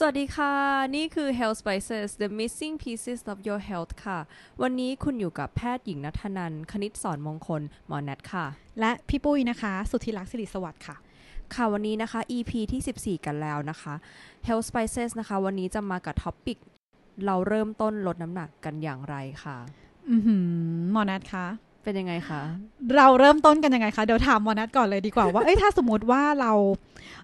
สวัสดีค่ะ นี่คือ Health Spices the missing pieces of your health ค่ะ วันนี้คุณอยู่กับแพทย์หญิงนัทนันคณิตสอนมงคล หมอแนทค่ะ และพี่ปุ้ยนะคะ สุทธิลักษณ์สิริสวัสดิ์ค่ะ ค่ะวันนี้นะคะ EP ที่ 14 กันแล้วนะคะ Health Spices นะคะ วันนี้จะมากับท็อปิก เราเริ่มต้นลดน้ำหนักกันอย่างไรค่ะ อือหือหมอนัทคะ เป็นยังไงคะ เราเริ่มต้นกันยังไงคะ เดี๋ยวถามหมอนัทก่อนเลยดีกว่าว่า เอ้ยถ้าสมมติว่าเรา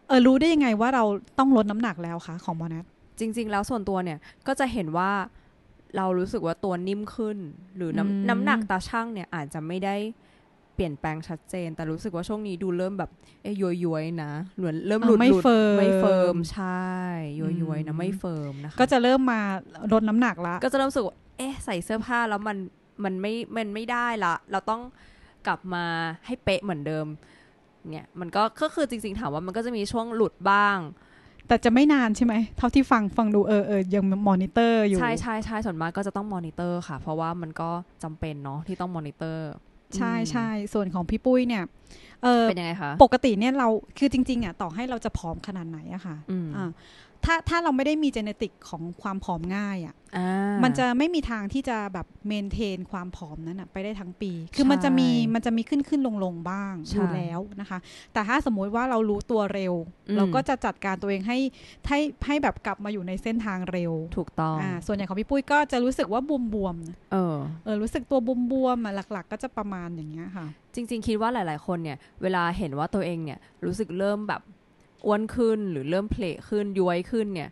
เออรู้ได้ยังไงว่าเราต้องลดน้ำหนักแล้วคะของหมอแนทจริง ๆ แล้วส่วนตัวเนี่ยก็จะเห็นว่าเรารู้สึกว่าตัวนิ่มขึ้น หรือน้ำน้ำหนักตาชั่งเนี่ยอาจจะไม่ได้เปลี่ยนแปลงชัดเจน แต่รู้สึกว่าช่วงนี้ดูเริ่มแบบเอ้ยย้อยๆนะเหมือนเริ่มหลุดไม่หลุด firm ไม่ firm ใช่ย้อยๆนะไม่ firmนะคะก็จะเริ่มมาลดน้ำหนักละก็จะเริ่มรู้สึกว่าเอ๊ะใส่เสื้อผ้าแล้วมัน มันไม่มันไม่ได้ละ เราต้องกลับมาให้เป๊ะเหมือนเดิม เนี่ยมันก็ก็คือจริง ๆ ถามว่ามันก็จะมีช่วงหลุดบ้าง แต่จะไม่นานใช่ไหม เท่าที่ฟังฟังดูเออเออยังมอนิเตอร์อยู่ ใช่ใช่ใช่ส่วนมากก็จะต้องมอนิเตอร์ค่ะ เพราะว่ามันก็จำเป็นเนาะที่ต้องมอนิเตอร์ใช่ใช่ส่วนของพี่ปุ้ยเนี่ยเออเป็นยังไงคะปกติเนี่ยเราคือจริง ๆอะต่อให้เราจะผอมขนาดไหนอะค่ะอืมอ่า ถ้าถ้าเราไม่ได้มี genetic ของความผอมง่ายอะอ่ามันจะไม่มีทางที่จะแบบ maintain ความผอมนั้นอะไปได้ทั้งปี คือใช่มันจะมีมันจะมีขึ้นขึ้นลงลงบ้างใช่อยู่แล้วนะคะ แต่ถ้าสมมุติว่าเรารู้ตัวเร็วอืมเราก็จะจัดการตัวเองให้ให้ให้แบบกลับมาอยู่ในเส้นทางเร็ว ถูกต้องอ่าส่วนใหญ่ของพี่ปุ้ยก็จะรู้สึกว่าบวมบวมๆนะเออเออรู้สึกตัวบวมบวมๆอะหลัก ๆ ก็จะประมาณอย่างเงี้ยค่ะ จริง ๆ คิดว่าหลาย ๆ คนเนี่ย เวลาเห็นว่าตัวเองเนี่ยรู้สึกเริ่มแบบ อ้วนขึ้นหรือเริ่มเพลขึ้นย้วยขึ้นเนี่ย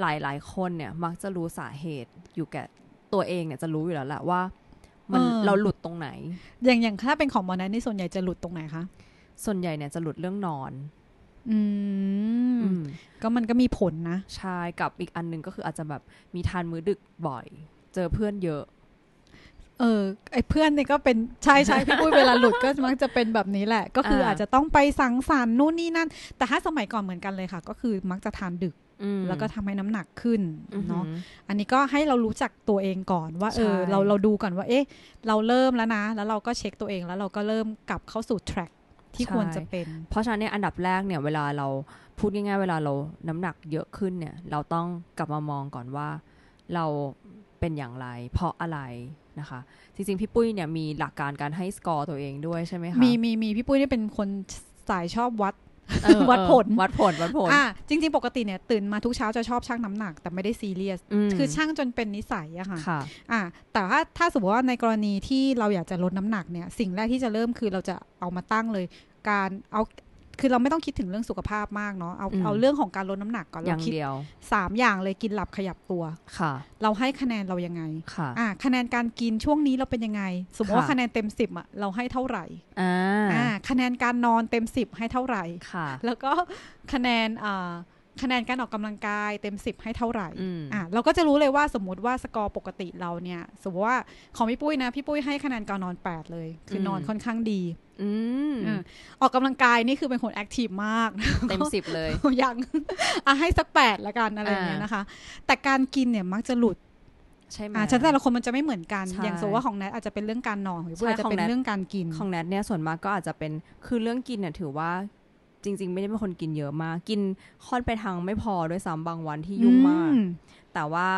หลายๆคนเนี่ยมักจะรู้สาเหตุอยู่แก่ตัวเองเนี่ยจะรู้อยู่แล้วแหละว่า มันเออเราหลุดตรงไหน อย่างอย่างถ้าเป็นของหมอนัทนี่ส่วนใหญ่จะหลุดตรงไหนคะส่วนใหญ่เนี่ยจะหลุดเรื่องนอน อืมอืมก็มันก็มีผลนะ ใช่ กับอีกอันหนึงก็คืออาจจะแบบมีทานมื้อดึกบ่อย เจอเพื่อนเยอะ เออไอ้เพื่อนเนี่ยก็เป็นใช่ใช่พี่ปุ้ยเวลาหลุดก็มักจะเป็นแบบนี้แหละ ก็คืออาอ่าอาจจะต้องไปสังสรรค์นู่นนี่นั่น แต่ถ้าสมัยก่อนเหมือนกันเลยค่ะ ก็คือมักจะทานดึกอืมแล้วก็ทำให้น้ำหนักขึ้นอือหือเนาะอันนี้ก็ให้เรารู้จักตัวเองก่อนว่าเออใช่เราเราดูก่อนว่าเอ๊ะเราเริ่มแล้วนะ แล้วเราก็เช็คตัวเองแล้วเราก็เริ่มกลับเข้าสู่ track ที่ควรจะเป็น เพราะฉะนั้นเนี่ยอันดับแรกเนี่ยเวลาเราพูดง่ายๆ เวลาเราน้ำหนักเยอะขึ้นเนี่ย เราต้องกลับมามองก่อนว่าเรา เป็นอย่างไร เพราะอะไรนะคะ จริงๆ พี่ปุ้ยเนี่ยมีหลักการการให้สกอร์ตัวเองด้วยใช่ไหมคะ มีมีมีพี่ปุ้ยนี่เป็นคนสายชอบวัดเออวัดผลเออวัดผลวัดผลอ่าจริง ๆ ปกติเนี่ยตื่นมาทุกเช้าจะชอบชั่งน้ำหนัก แต่ไม่ได้ซีเรียสมคือชั่งจนเป็นนิสัยอะค่ะค่ะอ่าแต่ถ้าถ้าสมมติว่าในกรณีที่เราอยากจะลดน้ำหนักเนี่ยสิ่งแรกที่จะเริ่มคือเราจะเอามาตั้งเลยการเอา คือเราไม่ต้องคิดถึงเรื่องสุขภาพมากเนาะเอาอืมเอาเรื่องของการลดน้ำหนักก่อนอเราย่างคิดเดียวสามอย่างเลยกินหลับขยับตัวค่ะ เราให้คะแนนเรายังไงค่ะอ่าคะแนนการกินช่วงนี้เราเป็นยังไง สมมติว่าค่ะคะแนนเต็มสิบอะเราให้เท่าไหร่อ่าอ่าคะแนนการนอนเต็มสิบให้เท่าไหร่ค่ะ แล้วก็คะแนนอ่าคะแนนการออกกำลังกายเต็มสิบให้เท่าไหร่อืมอะเราก็จะรู้เลยว่าสมมติว่าสกอร์ปกติเราเนี่ย สมมติว่าของพี่ปุ้ยนะ พี่ปุ้ยให้คะแนนการนอน 8 เลย คือนอนค่อนข้างดี อืมอะออกกำลังกายนี่คือเป็นคน active มาก เต็มสิบเลย ยังอะให้สักแปดละกันอะไรอย่างเงี้ยนะคะ แต่การกินเนี่ยมักจะหลุดใช่ไหมอะฉันแต่ละคนมันจะไม่เหมือนกันใช่อย่างสมมติว่าของแนทอาจจะเป็นเรื่องการนอนของพี่ปุ้ยใช่อาจจะของเป็นแนทเรื่องการกิน ของแนทเนี่ยส่วนมากก็อาจจะเป็น คือเรื่องกินเนี่ยถือว่าจริง ๆ ไม่ได้เป็นคนกินเยอะมาก กินค่อนไปทางไม่พอด้วยซ้ำบางวันที่ยุ่งมากอืแต่ว่า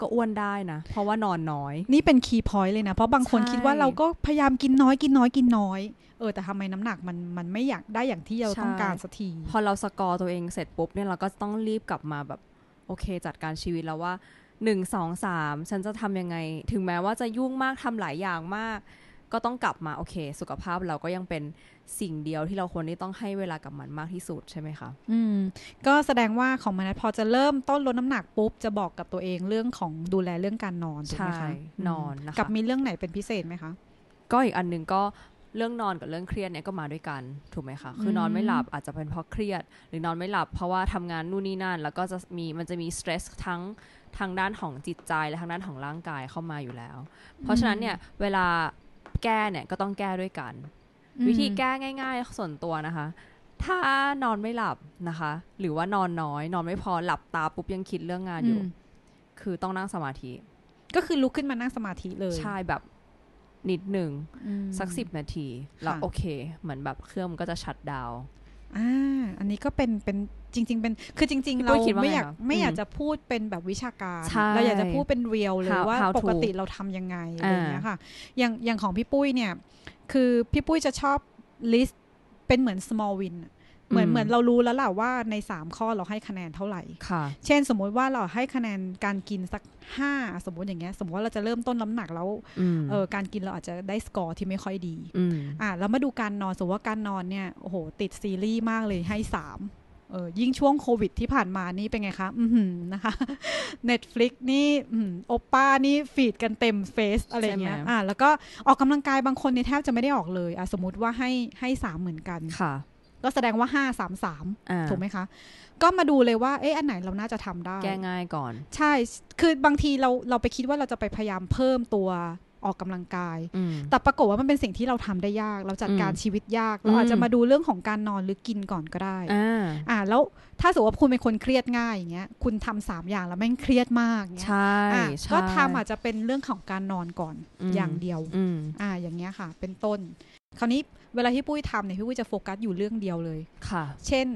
ก็อ้วนได้นะ เพราะว่านอนน้อย นี่เป็น key point เลยนะ เพราะบางคนใช่คิดว่าเราก็พยายามกินน้อยกินน้อยกินน้อย เออแต่ทำไมน้ำหนักมันมันไม่อยากได้อย่างที่เราต้องการสักที พอเราสกอร์ตัวเองเสร็จปุ๊บเนี่ยเราก็ต้องรีบกลับมาแบบโอเค จัดการชีวิตแล้วว่าหนึ่งสองสามฉันจะทำยังไง ถึงแม้ว่าจะยุ่งมากทำหลายอย่างมาก ก็ต้องกลับมาโอเค สุขภาพเราก็ยังเป็นสิ่งเดียวที่เราควรที่ต้องให้เวลากับมันมากที่สุดใช่ไหมคะ อืม ก็แสดงว่าของมนัทพอจะเริ่มต้นลดน้ำหนักปุ๊บ จะบอกกับตัวเองเรื่องของดูแลเรื่องการนอนถูกไหมใช่คะนอนนะคะกับมีเรื่องไหนเป็นพิเศษไหมคะ ก็อีกอันหนึ่งก็เรื่องนอนกับเรื่องเครียดเนี่ยก็มาด้วยกันถูกไหมคะคือนอนไม่หลับอาจจะเป็นเพราะเครียด หรือนอนไม่หลับเพราะว่าทำงานนู่นนี่นั่น แล้วก็จะมีมันจะมีสเตรสทั้งทางด้านของจิตใจและทางด้านของร่างกายเข้ามาอยู่แล้ว เพราะฉะนั้นเนี่ยเวลา แก้เนี่ยก็ต้องแก้ด้วยกันอืมวิธีแก้ง่าย ๆ ส่วนตัวนะคะ ถ้านอนไม่หลับนะคะ หรือว่านอนน้อย นอนไม่พอหลับตาปุ๊บยังคิดเรื่องงานอยู่มคือต้องนั่งสมาธิ ก็คือลุกขึ้นมานั่งสมาธิเลยใช่แบบนิดหนึ่งอืมสักสิบนาที แล้วค่ะโอเค เหมือนแบบเครื่องมันก็จะชัดดาวน์ อ่าอันนี้ก็เป็นเป็นจริง ๆ เป็นคือจริงพี่ๆปุ้เรายคิดว่าไม่อยากไงคะไม่อยากอืมจะพูดเป็นแบบวิชาการใช่เราอยากจะพูดเป็นเรียลเลย How- ว่า how to ปกติเราทำยังไงอะไรอย่างเงี้ยค่ะอย่างอย่างของพี่ปุ้ยเนี่ย คือพี่ปุ้ยจะชอบ list เป็นเหมือน small win อะ เหมือนอืมเหมือนเรารู้แล้วแหละว่าใน 3 ข้อเราให้คะแนนเท่าไหร่ค่ะ เช่นสมมุติว่าเราให้คะแนนการกินสัก 5 สมมติอย่างเงี้ย สมมติว่าเราจะเริ่มต้นน้ำหนักแล้วอืมเออการกินเราอาจจะได้สกอร์ที่ไม่ค่อยดีอืมอะแล้วมาดูการนอนสมมติว่าการนอนเนี่ยโอ้โหติดซีรีส์มากเลยให้สามเออยิ่งช่วงโควิดที่ผ่านมานี่เป็นไงคะ อือหือนะคะ Netflix นี่อืมโอป้านี่ฟีดกันเต็มเฟซอะไรเงี้ยใช่ไหมอะแล้วก็ออกกำลังกายบางคนเนี่ยแทบจะไม่ได้ออกเลยอะสมมติว่าให้ให้สามเหมือนกันค่ะ ก็แสดงว่าห้าสามสามอ่าถูกไหมคะ ก็มาดูเลยว่า เอ๊ะอันไหนเราน่าจะทำได้ แก้ง่ายก่อน ใช่ คือบางทีเราเราไปคิดว่าเราจะไปพยายามเพิ่มตัวออกกำลังกายอืมแต่ปรากฏว่ามันเป็นสิ่งที่เราทำได้ยาก เราจัดการอืมชีวิตยาก เราอาจอืจะมมาดูเรื่องของการนอนหรือกินก่อนก็ได้อ่าอ่า แล้วถ้าสมมติว่าคุณเป็นคนเครียดง่ายอย่างเงี้ย คุณทำสามอย่างแล้วแม่งเครียดมากเงี้ยใช่อะใช่ก็ทำอาจจะเป็นเรื่องของการนอนก่อนอืมอย่างเดียวอืมอ่า อย่างเงี้ยค่ะ เป็นต้น คราวนี้เวลาที่ปุ้ยทำเนี่ยพี่ปุ้ยจะโฟกัสอยู่เรื่องเดียวเลยค่ะ เช่น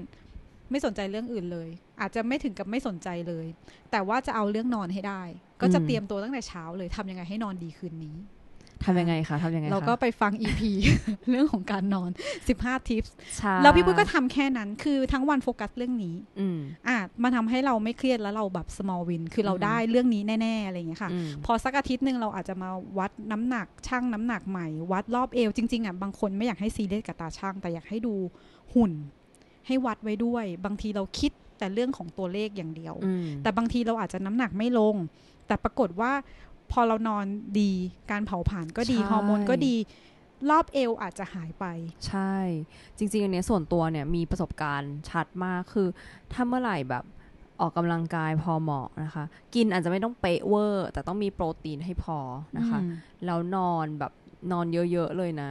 ไม่สนใจเรื่องอื่นเลย อาจจะไม่ถึงกับไม่สนใจเลย แต่ว่าจะเอาเรื่องนอนให้ได้ ก็จะอืมเตรียมตัวตั้งแต่เช้าเลยทำยังไงให้นอนดีคืนนี้ ทำยังไงคะทำยังไงคะเราก็ไปฟัง EP เรื่องของการนอน 15ทิปใช่แล้วพี่ปุ้ยก็ทำแค่นั้นคือทั้งวันโฟกัสเรื่องนี้อืมอะมันทำให้เราไม่เครียดแล้วเราแบบ small win คือเราอืมได้เรื่องนี้แน่ๆอะไรอย่างเงี้ยค่ะอืมพอสักอาทิตย์หนึ่งเราอาจจะมาวัดน้ำหนักช่างน้ำหนักใหม่ วัดรอบเอวจริงๆอะบางคนไม่อยากให้ซีเรียสกับตาช่าง แต่อยากให้ดูหุ่น ให้วัดไว้ด้วย บางทีเราคิดแต่เรื่องของตัวเลขอย่างเดียวอืมแต่บางทีเราอาจจะน้ำหนักไม่ลง แต่ปรากฏว่า พอเรานอนดีการเผาผลาญก็ดีใช่ฮอร์โมนก็ดีรอบเอวอาจจะหายไป ใช่ จริง ๆ อันเนี้ยส่วนตัวเนี่ยมีประสบการณ์ชัดมากคือถ้าเมื่อไหร่แบบออกกำลังกายพอเหมาะนะคะ กินอาจจะไม่ต้องเป๊ะเวอร์ แต่ต้องมีโปรตีนให้พอนะคะอืมแล้วนอนแบบนอนเยอะ ๆ เลยนะ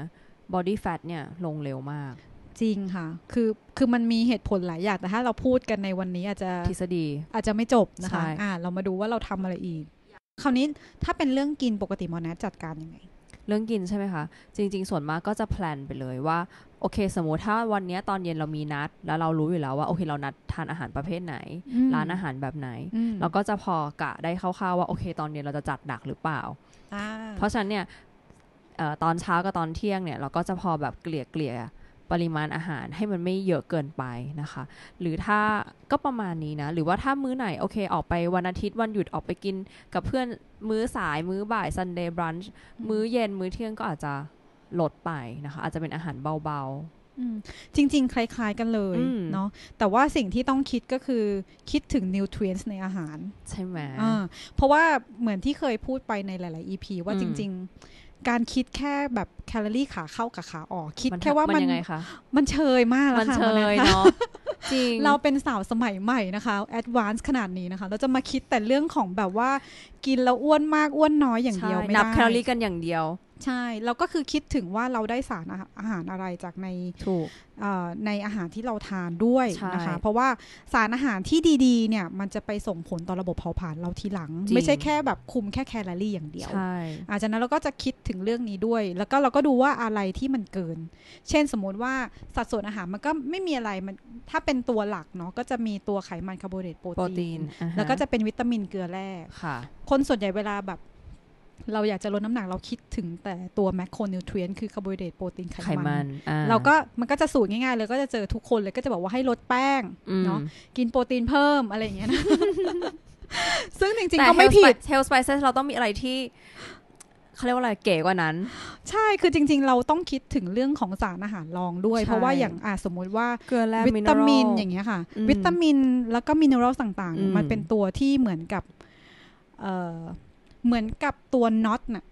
body fat เนี่ยลงเร็วมาก จริงค่ะ คือคือมันมีเหตุผลหลายอย่าง แต่ถ้าเราพูดกันในวันนี้อาจจะทฤษฎีอาจจะไม่จบนะคะใช่อ่าเรามาดูว่าเราทำอะไรอีก คราวนี้ถ้าเป็นเรื่องกินปกติหมอแนทจัดการยังไง เรื่องกินใช่ไหมคะ จริง ๆ ส่วนมากก็จะแพลนไปเลยว่า โอเค สมมติถ้าวันเนี้ยตอนเย็นเรามีนัด แล้วเรารู้อยู่แล้วว่าโอเคเรานัดทานอาหารประเภทไหนอืมร้านอาหารแบบไหนอืมเราก็จะพอกะได้คร่าวๆว่าโอเค ตอนเย็นเราจะจัดหนักหรือเปล่าอ่า เพราะฉะนั้นเนี่ยเอ่อตอนเช้ากับตอนเที่ยงเนี่ยเราก็จะพอแบบเกลี่ยเกลี่ย ปริมาณอาหารให้มันไม่เยอะเกินไปนะคะ หรือถ้าก็ประมาณนี้นะ หรือว่าถ้ามื้อไหน โอเค ออกไปวันอาทิตย์วันหยุดออกไปกินกับเพื่อนมื้อสายมื้อบ่าย Sunday brunch มื้อเย็นมื้อเที่ยงก็อาจจะลดไปนะคะ อาจจะเป็นอาหารเบาอืมจริง ๆ คล้าย ๆ กันเลยอืมเนาะแต่ว่าสิ่งที่ต้องคิดก็คือคิดถึงนิวทรีนในอาหารๆใช่ไหมอ่าเพราะว่าเหมือนที่เคยพูดไปในหลาย ๆ EP ว่าอืมจริง ๆ การคิดแค่แบบแคลอรี่ขาเข้ากับขาออก คิดมันแค่ว่ามันยังไงคะมันเชยมากแล้วมันค่ะเชวันยนั้นค่ะเนาะจริงเราเป็นสาวสมัยใหม่นะคะ advance ขนาดนี้นะคะ เราจะมาคิดแต่เรื่องของแบบว่ากินแล้วอ้วนมากอ้วนน้อยอย่างเดียวใช่ไม่นับได้แคลอรี่กันอย่างเดียวใช่เราก็คือคิดถึงว่าเราได้สารอาหารอาหารอะไรจากในถูกเอ่อในอาหารที่เราทานด้วยใช่นะคะ เพราะว่าสารอาหารที่ดีๆ เนี่ยมันจะไปส่งผลต่อระบบเผาผลาญเราทีหลังจริงไม่ใช่แค่แบบคุมแค่แคลอรี่อย่างเดียวใช่อาจากนั้นเราก็จะคิดถึงเรื่องนี้ด้วย แล้วก็เราก็ดูว่าอะไรที่มันเกิน เช่นสมมติว่าสัดส่วนอาหารมันก็ไม่มีอะไรมันถ้าเป็นตัวหลักเนาะก็จะมีตัวไขมันคาร์โบไฮเดรตโปรโปรตีตีนนอ่าฮแล้วก็จะเป็นวิตามินเกลือแร่ค่ะคนส่วนใหญ่เวลาแบบ เราอยากจะลดน้ำหนักเราคิดถึงแต่ตัว macronutrient คือคาร์โบไฮเดรตโปรตีนไขไขมันอ่าเราก็มันก็จะสูตรง่ายๆเลยก็จะเจอทุกคนเลยก็จะบอกว่าให้ลดแป้งอืมเนาะกินโปรตีนเพิ่มอะไรอย่างเงี้ยนะซึ่งจริงแต่ๆก็ไม่ผิด Health Spices เราต้องมีอะไรที่เขาเรียกว่าอะไรเก๋กว่านั้น ใช่คือจริง ๆ เราต้องคิดถึงเรื่องของสารอาหารรองด้วยใช่เพราะว่าอย่างอะสมมุติว่าเกลือแร่วิตามินรัลอย่างเงี้ยค่ะอืมวิตามินแล้วก็ mineral ต่างๆเนี่ยอืมมันเป็นตัวที่เหมือนกับ เอ่อเหมือนกับตัวน็อตน่ะ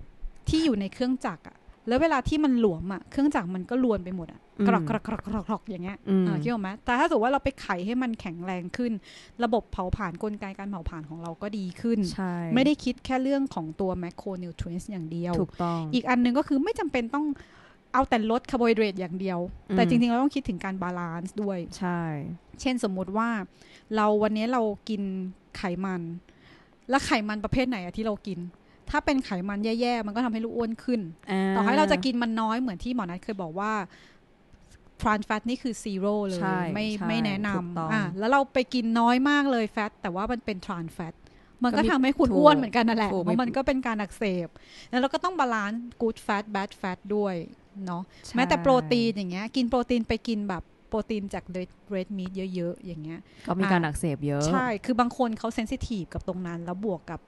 ที่อยู่ในเครื่องจักรอะแล้วเวลาที่มันหลวมอะเครื่องจักรมันก็รวนไปหมดอะกรอกกรอกกรอกกรอกกรอกอย่างเงี้ยอืมอ่าคิดออกไหมแต่ถ้าสมมติว่าเราไปไขให้มันแข็งแรงขึ้น ระบบเผาผลาญกลไกการเผาผลาญของเราก็ดีขึ้นใช่ไม่ได้คิดแค่เรื่องของตัว macronutrient อย่างเดียวถูกต้องอีกอันหนึงก็คือไม่จำเป็นต้องเอาแต่ลดคาร์โบไฮเดรตอย่างเดียวอืมแต่จริงๆ เราต้องคิดถึงการ balance ด้วย ใช่ เช่นสมมุติว่าเราวันนี้เรากินไขมัน แล้วไขมันประเภทไหนอะที่เรากิน ถ้าเป็นไขมันแย่ๆ มันก็ทำให้ลูกอ้วนขึ้น ต่อให้เราจะกินมันน้อยเหมือนที่หมอนัทเคยบอกว่า trans fat นี่คือ zero เลยใช่ไม่ใช่ไม่แนะนำถูกต้องอะแล้วเราไปกินน้อยมากเลย fat แต่ว่ามันเป็น trans fatมันก็ก็มีทำให้คุณถูกอ้วนเหมือนกันนั่นแหละถูกเพราะมันมีก็เป็นการอักเสบ แล้วเราก็ต้อง balance good fat bad fat ด้วยเนาะใช่แม้แต่โปรตีนอย่างเงี้ย กินโปรตีนไปกินแบบ โปรตีนจากเรดมี t เยอะๆ อย่างเงี้ยก็มีการอักเสบเยอะ ใช่ คือบางคนเขา sensitive กับตรงนั้น แล้วบวกกับ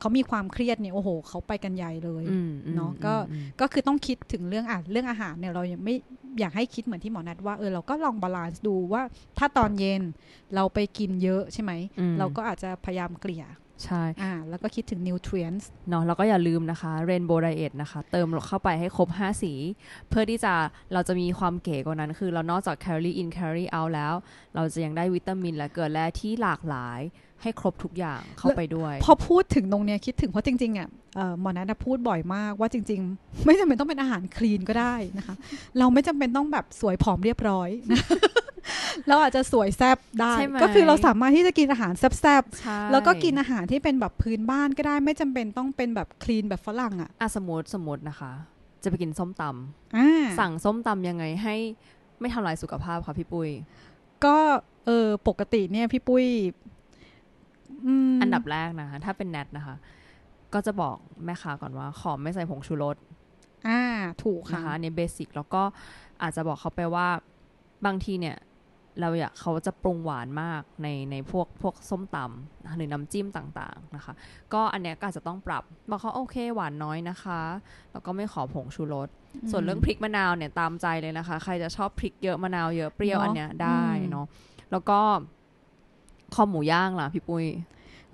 เขามีความเครียดเนี่ยโอ้โหเขาไปกันใหญ่เลยอืมอืมเนาะก็อืมก็คือต้องคิดถึงเรื่องอะเรื่องอาหารเนี่ยเรายังไม่อยากให้คิดเหมือนที่หมอนัทว่าเออเราก็ลอง balance ดูว่าถ้าตอนเย็นเราไปกินเยอะใช่ไหมอืมเราก็อาจจะพยายามเกลี่ย ใช่อ่าแล้วก็คิดถึง nutrientsเนาะแล้วก็อย่าลืมนะคะ Rainbow Diet นะคะ เติมเข้าไปให้ครบ 5 สี เพื่อที่จะเราจะมีความเก๋กว่านั้น คือเรานอกจาก calorie in calorie out แล้ว เราจะยังได้วิตามินและเกลือแร่ที่หลากหลายให้ครบทุกอย่างเข้าไปด้วย พอพูดถึงตรงเนี้ยคิดถึงเพราะจริงๆอะเอ่อหมอนัทพูดบ่อยมากว่าจริง ๆ ไม่จำเป็นต้องเป็นอาหารคลีนก็ได้นะคะ เราไม่จำเป็นต้องแบบสวยผอมเรียบร้อยนะ เราอาจจะสวยแซบได้ใช่ไหมก็คือเราสามารถที่จะกินอาหารแซบใช่ๆแล้วก็กินอาหารที่เป็นแบบพื้นบ้านก็ได้ไม่จำเป็นต้องเป็นแบบคลีนแบบฝรั่งอะอะสมมติสมมตินะคะ จะไปกินส้มตำอ่าสั่งส้มตำยังไงให้ไม่ทำลายสุขภาพคะพี่ปุ้ยก็เออปกติเนี่ยพี่ปุ้ยมอันดับแรกนะคะ ถ้าเป็นแนทนะคะ ก็จะบอกแม่ค้าก่อนว่า ขอไม่ใส่ผงชูรสอ่า ถูกนะค่ะคะอันนี้เบสิกแล้วก็อาจจะบอกเขาไปว่าบางทีเนี่ย เราอยากเขาจะปรุงหวานมากในในพวกพวกส้มตำนะคะหรือน้ำจิ้มต่างๆนะคะ ก็อันเนี้ยก็อาจจะต้องปรับบอกเขาโอเคหวานน้อยนะคะ แล้วก็ไม่ขอผงชูรสส่วนเรื่องพริกมะนาวเนี่ยตามใจเลยนะคะ ใครจะชอบพริกเยอะมะนาวเยอะเปรี้ยวเนอะอันเนี้ยได้อืมเนาะแล้วก็คอหมูย่างล่ะพี่ปุ้ย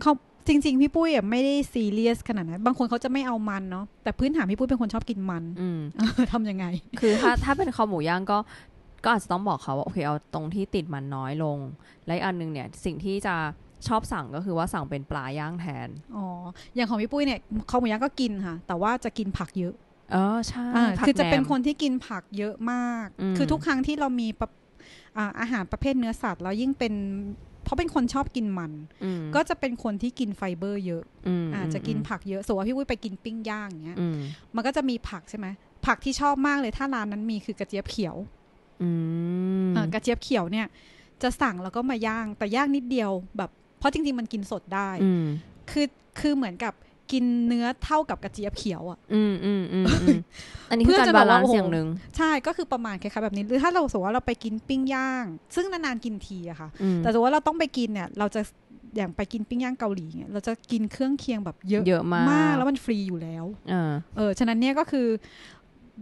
เขาจริง ๆ พี่ปุ้ยอะไม่ได้ซีเรียสขนาดนั้น บางคนเขาจะไม่เอามันเนาะแต่พื้นฐานพี่ปุ้ยเป็นคนชอบกินมัน อืมทำยังไง คือถ้าถ้าเป็นคอหมูย่างก็ ก็อาจจะต้องบอกเขาว่าโอเคเอาตรงที่ติดมันน้อยลง และอีกอันหนึงเนี่ยสิ่งที่จะชอบสั่งก็คือว่าสั่งเป็นปลาย่างแทน อ๋อ อย่างของพี่ปุ้ยเนี่ยข้าวหมูย่างก็กินค่ะ แต่ว่าจะกินผักเยอะ เออ ใช่อ่าผักคือจะเป็นแหมคนที่กินผักเยอะมากอืมคือทุกครั้งที่เรามีปะอ่าอาหารประเภทเนื้อสัตว์แล้วยิ่งเป็นเพราะเป็นคนชอบกินมันอืมก็จะเป็นคนที่กินไฟเบอร์เยอะอืมอาจจะกินผักเยอะสมมติว่าพี่ปุ้ยไปกินปิ้งย่างอย่างเงี้ยอืมมันก็จะมีผักใช่ไหมผักที่ชอบมากเลยถ้าร้านนั้นมีคือกระเจี๊ยบเขียวอืมอ่า กระเจี๊ยบเขียวเนี่ย จะสั่งแล้วก็มาย่าง แต่ย่างนิดเดียวแบบ เพราะจริง ๆ มันกินสดได้อืมคือคือเหมือนกับกินเนื้อเท่ากับกระเจี๊ยบเขียวอะ อืมอืมอืมอืมอันนี้คือเพื่อการจะบาบอกลาว่านโอ้ซ์โหอย่างหนึ่งใช่ก็คือประมาณคล้ายๆแบบนี้ หรือถ้าเราสมมติว่าเราไปกินปิ้งย่าง ซึ่งนานๆกินทีอะค่ะอืมแต่สมมติว่าเราต้องไปกินเนี่ย เราจะอย่างไปกินปิ้งย่างเกาหลีเนี่ยเราจะกินเครื่องเคียงแบบเยอะเยอะมากมากแล้วมันฟรีอยู่แล้วอ่าเออ ฉะนั้นเนี่ยก็คือ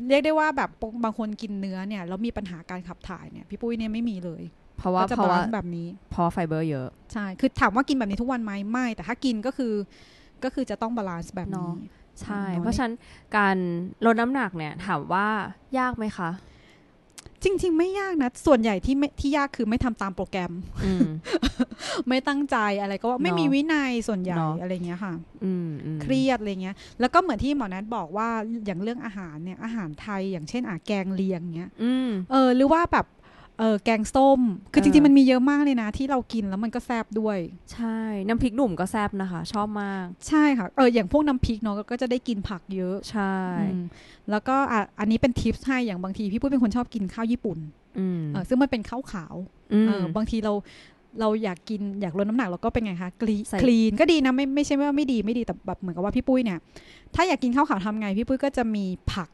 เรียกได้ว่าแบบบางคนกินเนื้อเนี่ยแล้วมีปัญหาการขับถ่ายเนี่ยพี่ปุ้ยเนี่ยไม่มีเลย เพราะว่าก็จะเพราะว่า balance แบบนี้เพราะว่าไฟเบอร์เยอะใช่คือถามว่ากินแบบนี้ทุกวันไหมไม่แต่ถ้ากินก็คือก็คือจะต้อง balance แบบนี้อะใช่น้อยเพราะฉะนั้นการลดน้ำหนักเนี่ยถามว่ายากไหมคะ จริง ๆ ไม่ยากนะ ส่วนใหญ่ที่ไม่ที่ยากคือไม่ทำตามโปรแกรมอืมไม่ตั้งใจอะไรก็ว่าไม่มีเนอะวินัยส่วนใหญ่เนอะอะไรเงี้ยค่ะอืมอืมเครียดอะไรเงี้ย แล้วก็เหมือนที่หมอนัทบอกว่าอย่างเรื่องอาหารเนี่ยอาหารไทยอย่างเช่นอะแกงเลียงเงี้ยอืมเออหรือว่าแบบ เออแกงส้ม คือเอจอริงๆ มันมีเยอะมากเลยนะ ที่เรากินแล้วมันก็แซบด้วย ใช่ น้ำพริกหนุ่มก็แซบนะคะ ชอบมาก ใช่ค่ะ เอออย่างพวกน้ำพริกเนาะก็จะได้กินผักเยอะ ใช่อืมแล้วก็อะอันนี้เป็นทิปให้อย่างบางทีพี่ปุ้ยเป็นคนชอบกินข้าวญี่ปุ่นอืมเออซึ่งมันเป็นข้าวขาวอืมเออบางทีเราเราอยากกินอยากลดน้ำหนักเราก็เป็นไงคะกรีใส่คลีนก็ดีนะไม่ไม่ใช่ว่าไม่ดีไม่ดีแต่แบบเหมือนกับว่าพี่ปุ้ยเนี่ย ถ้าอยากกินข้าวขาวทำไงพี่ปุ้ยก็จะมีผักอื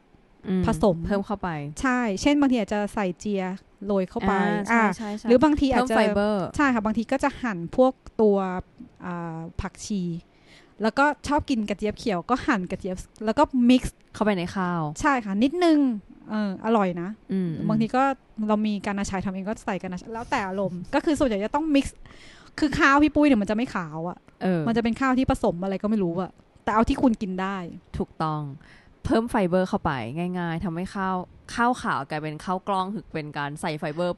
ผสมเพิ่มเข้าไป ใช่ เช่นบางทีอาจจะใส่เจียโรยเข้าไปอ่าอ่าใช่ใช่ใช่หรือบางทีอาเพิ่จมจะไฟเบอร์ใช่ค่ะบางทีก็จะหั่นพวกตัวอ่าผักชี แล้วก็ชอบกินกระเจี๊ยบเขียวก็หั่นกระเจี๊ยบแล้วก็มิกซ์เข้าไปในข้าว ใช่ค่ะนิดนึงเอออร่อยนะอืมบางทีก็เรามีกาน่าฉ่ายทำเองก็ใส่กาน่าฉ่ายแล้วแต่อารมณ์ก็คือส่วนใหญ่จะต้อง mix คือข้าวพี่ปุ้ยเนี่ยมันจะไม่ขาวอะเออมันจะเป็นข้าวที่ผสมอะไรก็ไม่รู้อะแต่เอาที่คุณกินได้ถูกต้อง เพิ่มไฟเบอร์เข้าไปง่าย ๆทำให้ข้าวข้าวขาวกลายเป็นข้าวกล้องคือเป็นการใส่ไฟเบอร์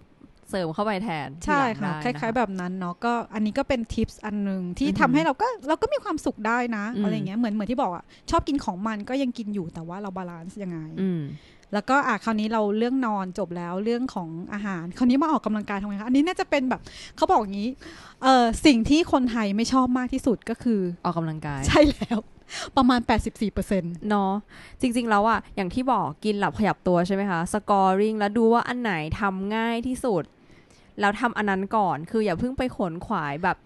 เสริมเข้าไปแทน ใช่ทีหลังได้ค่ะคล้าย ๆ แบบนั้นเนาะก็อันนี้ก็เป็น tips อันหนึ่งที่อือหือทำให้เราก็เราก็มีความสุขได้นะอืมอะไรเงี้ยเหมือนเหมือนที่บอกอะชอบกินของมันก็ยังกินอยู่แต่ว่าเรา balance ยังไงอืมแล้วก็อะคราวนี้เราเรื่องนอนจบแล้วเรื่องของอาหาร คราวนี้มาออกกำลังกายทำไงคะอันนี้น่าจะเป็นแบบเขาบอกอย่างนี้เออสิ่งที่คนไทยไม่ชอบมากที่สุดก็คือออกกำลังกาย ใช่แล้ว ประมาณ 84%เเนาะจริง ๆ แล้วอะอย่างที่บอกกินหลับขยับตัวใช่ไหมคะ สกอริงแล้วดูว่าอันไหนทำง่ายที่สุด แล้วทำอันนั้นก่อนคืออย่าเพิ่งไปขนขวายแบบ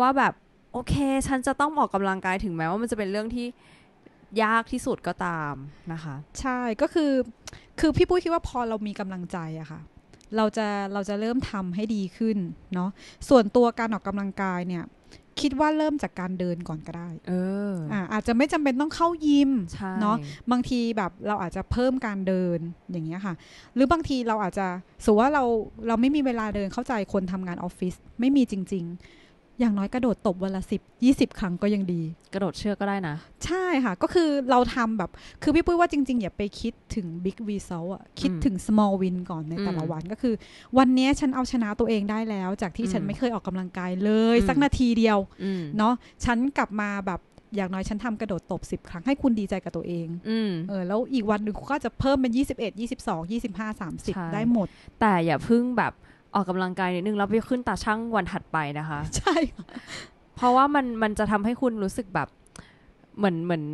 ว่าแบบ โอเค ฉันจะต้องออกกำลังกายถึงแม้ว่ามันจะเป็นเรื่องที่ยากที่สุดก็ตามนะคะ ใช่ก็คือคือพี่ปุ้ยคิดว่าพอเรามีกำลังใจอะค่ะ เราจะเราจะเริ่มทำให้ดีขึ้นเนาะส่วนตัวการออกกำลังกายเนี่ย คิดว่าเริ่มจากการเดินก่อนก็ได้ เอออ่าอาจจะไม่จำเป็นต้องเข้ายิมใช่เนาะบางทีแบบเราอาจจะเพิ่มการเดินอย่างเงี้ยค่ะ หรือบางทีเราอาจจะสมมติว่าเราเราไม่มีเวลาเดินเข้าใจคนทำงานออฟฟิศไม่มีจริง ๆ อย่างน้อยกระโดดตบวันละสิบยี่สิบครั้งก็ยังดี กระโดดเชือกก็ได้นะ ใช่ค่ะ ก็คือเราทำแบบ คือพี่ปุ้ยว่าจริง ๆ อย่าไปคิดถึง big result อะคิดถึง small win ก่อนในแต่ละอืมวันก็คือ วันเนี้ยฉันเอาชนะตัวเองได้แล้ว จากที่ฉันอืมไม่เคยออกกำลังกายเลยอืมสักนาทีเดียวอืมเนาะฉันกลับมาแบบอย่างน้อยฉันทำกระโดดตบ10ครั้งให้คุณดีใจกับตัวเองอืมเออแล้วอีกวันหนึ่งคุณก็จะเพิ่มเป็น21 22 25ใช่30ได้หมด แต่อย่าเพึ่งแบบ ออกกำลังกายนิดนึงแล้วไปขึ้นตาช่างวันถัดไปนะคะ ใช่ค่ะเพราะว่ามันมันจะทำให้คุณรู้สึกแบบเหมือนเหมือน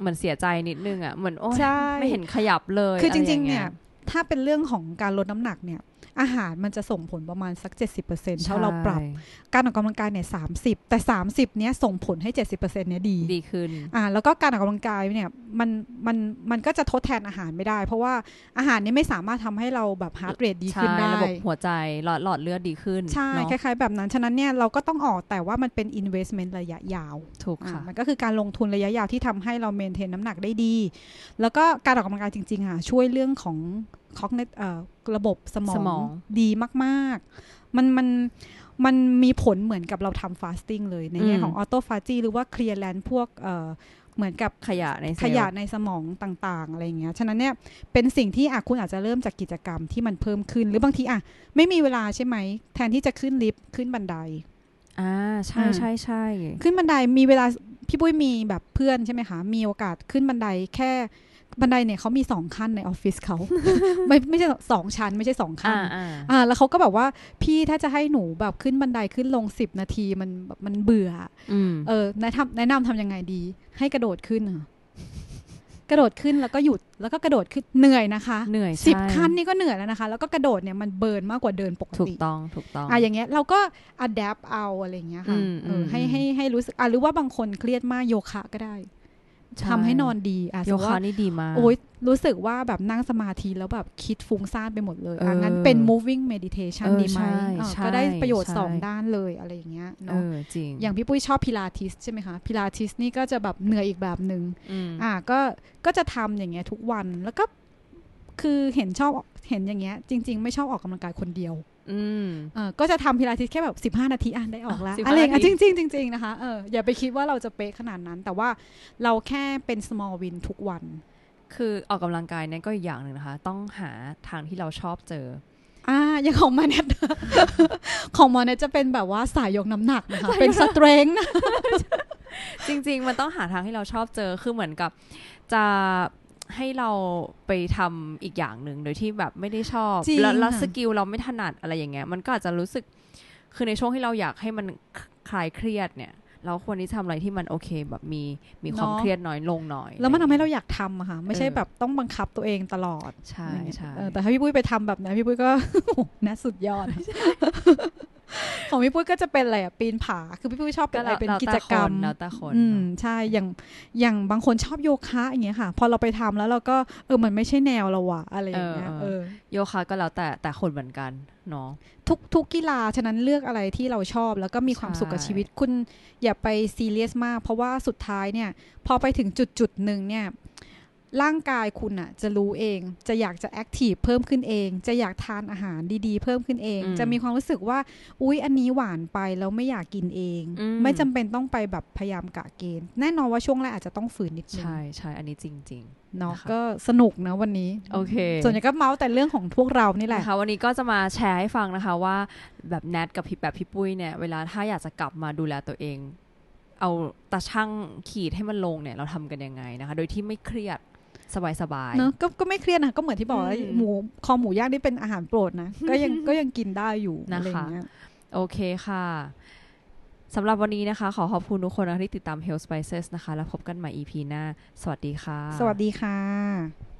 เหมือนเสียใจนิดนึงอะ่ะเหมือนโอ้ยใช่ไม่เห็นขยับเลย คือจะไริง ๆ เนี่ยอาถ้าเป็นเรื่องของการลดน้ำหนักเนี่ย อาหารมันจะส่งผลประมาณสัก 70%เท่าเราปรับใช่การออกกำลังกายเนี่ยสาแต่ 30เนี้ยส่งผลให้ 70%เนี้ยดีดีขึ้นอ่าแล้วก็การออกกำลังกายเนี่ยมันมันมันก็จะทดแทนอาหารไม่ได้ เพราะว่าอาหารเนี้ยไม่สามารถทำให้เราแบบ heart rate ดีขึ้นใช่ได้ระบบหัวใจหลอดหลอดเลือดดีขึ้นใช่เนอะคล้ายๆแบบนั้นฉะนั้นเนี่ยเราก็ต้องออกแต่ว่ามันเป็น investment ระยะยาวถูกอ่าค่ะมันก็คือการลงทุนระยะยาวที่ทำให้เรา maintain น้ำหนักได้ดี แล้วก็การออกกำลังกายจริงๆอะช่วยเรื่องของ cognitive ระบบสมองดีมาก ๆ มันมันมันมีผลเหมือนกับเราทำ fasting เลย ในแง่อืมของ autophagy หรือว่า clearance พวกเอ่อเหมือนกับขยะในเซลล์ขยะในสมองต่างๆ อะไรอย่างเงี้ย ฉะนั้นเนี่ยเป็นสิ่งที่อะคุณอาจจะเริ่มจากกิจกรรมที่มันเพิ่มขึ้น หรือบางทีอะไม่มีเวลาใช่ไหม แทนที่จะขึ้นลิฟต์ขึ้นบันได อ่าใช่อ่าใช่ใช่ขึ้นบันไดมีเวลาพี่ปุ้ยมีแบบเพื่อนใช่ไหมคะ มีโอกาสขึ้นบันไดแค่ บันไดเนี่ยเขามีสองขั้นในออฟฟิศเขาไม่ไม่ใช่สองชั้นไม่ใช่สองขั้อ่านอ่าอ่าแล้วเขาก็แบบว่าพี่ถ้าจะให้หนูแบบขึ้นบันไดขึ้นลงสิบนาทีมันแบบมันเบื่ออืมเออแนะนำแนะนำทำยังไงดี ให้กระโดดขึ้นอะกระโดดขึ้นแล้วก็หยุดแล้วก็กระโดดขึ้นเหนื่อยนะคะเหนื่อยสิบใช่ขั้นนี่ก็เหนื่อยแล้วนะคะ แล้วก็กระโดดเนี่ยมันเบิร์นมากกว่าเดินปกถูกติต้องถูกต้องอะอย่างเงี้ยเราก็ adapt เอาอะไรอย่างเงี้ยค่ะอืมเอออมให้อืมให้ให้รู้สึกอะหรือว่าบางคนเครียดมากโยคะก็ได้ใช่ ทำให้นอนดีอะสโยมมติคะว่านี่ดีมากโอ้ยรู้สึกว่าแบบนั่งสมาธิแล้วแบบคิดฟุ้งซ่านไปหมดเลยอะเอองั้นเป็น moving meditation เออดีไหมใช่อะใช่ก็ได้ประโยชน์ใช่สองด้านเลยอะไรอย่างเงี้ยเอเนาะอจริงอย่างพี่ปุ้ยชอบพิลาทิสใช่ไหมคะพิลาทิสนี่ก็จะแบบเหนื่อยอีกแบบหนึ่งอืมอะก็ก็จะทำอย่างเงี้ยทุกวันแล้วก็คือเห็นชอบเห็นอย่างเงี้ยจริง ๆ ไม่ชอบออกกำลังกายคนเดียวอืมเออ ก็จะทำพิลาทิสแค่แบบ 15 นาทีอะได้ออกแล้วอะ15อะไรอย่างเงี้ยนาทีจริงๆจริงๆนะคะเอออย่าไปคิดว่าเราจะเป๊ะขนาดนั้น แต่ว่าเราแค่เป็น small win ทุกวัน คือออกกำลังกายเนี่ยก็อีกอย่างหนึ่งนะคะ ต้องหาทางที่เราชอบเจออ่าอย่างของมาเน็ตของมาเน็ตจะเป็นแบบว่าสายยกน้ำหนักนะคะ เป็นสเตรนนะจริง ๆ มันต้องหาทางที่เราชอบเจอคือเหมือนกับจะ ให้เราไปทำอีกอย่างหนึ่งโดยที่แบบไม่ได้ชอบจริงแล้วแล้วค่ะสกิลเราไม่ถนัดอะไรอย่างเงี้ยมันก็อาจจะรู้สึกคือในช่วงที่เราอยากให้มันคลายเครียดเนี่ย เราควรที่จะทำอะไรที่มันโอเคแบบมีมีความเครียดน้อยลงหน่อย แล้วมันทำให้เราอะอยากทำอะค่ะ ไม่ใช่เออแบบต้องบังคับตัวเองตลอดไรใช่ใช่เออแต่ถ้าพี่ปุ้ยไปทำแบบนั้นพี่ปุ้ยก็นะสุดยอด ของพี่ปุ้ยก็จะเป็นอะไรอะปีนผา คือพี่ปุ้ยชอบเป็นอะไรเป็นกิจกรรมแล้วแต่คนอืมเนอะใช่อย่างอย่างบางคนชอบโยคะอย่างเงี้ยค่ะ พอเราไปทำแล้วเราก็เออมันไม่ใช่แนวเราอะอะไรอย่างเงี้ยเออโยคะก็แล้วแต่แต่คนเหมือนกันเนาะทุกทุกกีฬาฉะนั้นเลือกอะไรที่เราชอบแล้วก็มีความสุขกับใช่ชีวิตคุณอย่าไปซีเรียสมาก เพราะว่าสุดท้ายเนี่ย พอไปถึงจุดจุดหนึ่งเนี่ย ร่างกายคุณอะจะรู้เอง จะอยากจะแอคทีฟเพิ่มขึ้นเอง จะอยากทานอาหารดีๆ เพิ่มขึ้นเองอืมจะมีความรู้สึกว่า อุ๊ย อันนี้หวานไปแล้วไม่อยากกินเองอืมไม่จำเป็นต้องไปแบบพยายามกะเกณฑ์ แน่นอนว่าช่วงแรกอาจจะต้องฝืนนิดนึง ใช่ใช่อันนี้จริงเนาะนะคะก็สนุกนะวันนี้โอเค ส่วนใหญ่ก็เมาส์แต่เรื่องของพวกเรานี่ๆแหละนะคะวันนี้ก็จะมาแชร์ให้ฟังนะคะว่าแบบแนทกับพี่แบบพี่ปุ้ยเนี่ย เวลาถ้าอยากจะกลับมาดูแลตัวเอง เอาตาช่างขีดให้มันลงเนี่ย เราทำกันยังไงนะคะ โดยที่ไม่เครียด สบายๆเนอะก็ก็ไม่เครียดนะก็เหมือนที่บอกว่าอืมหมูคอหมูย่างนี่เป็นอาหารโปรดนะก็ยังก็ยังกินได้อยู่นะคะอะไรอย่างเงี้ยโอเคค่ะสำหรับวันนี้นะคะ ขอขอบคุณทุกคนนะคะที่ติดตาม Health Spices นะคะ แล้วพบกันใหม่ EP หน้า สวัสดีค่ะ สวัสดีค่ะ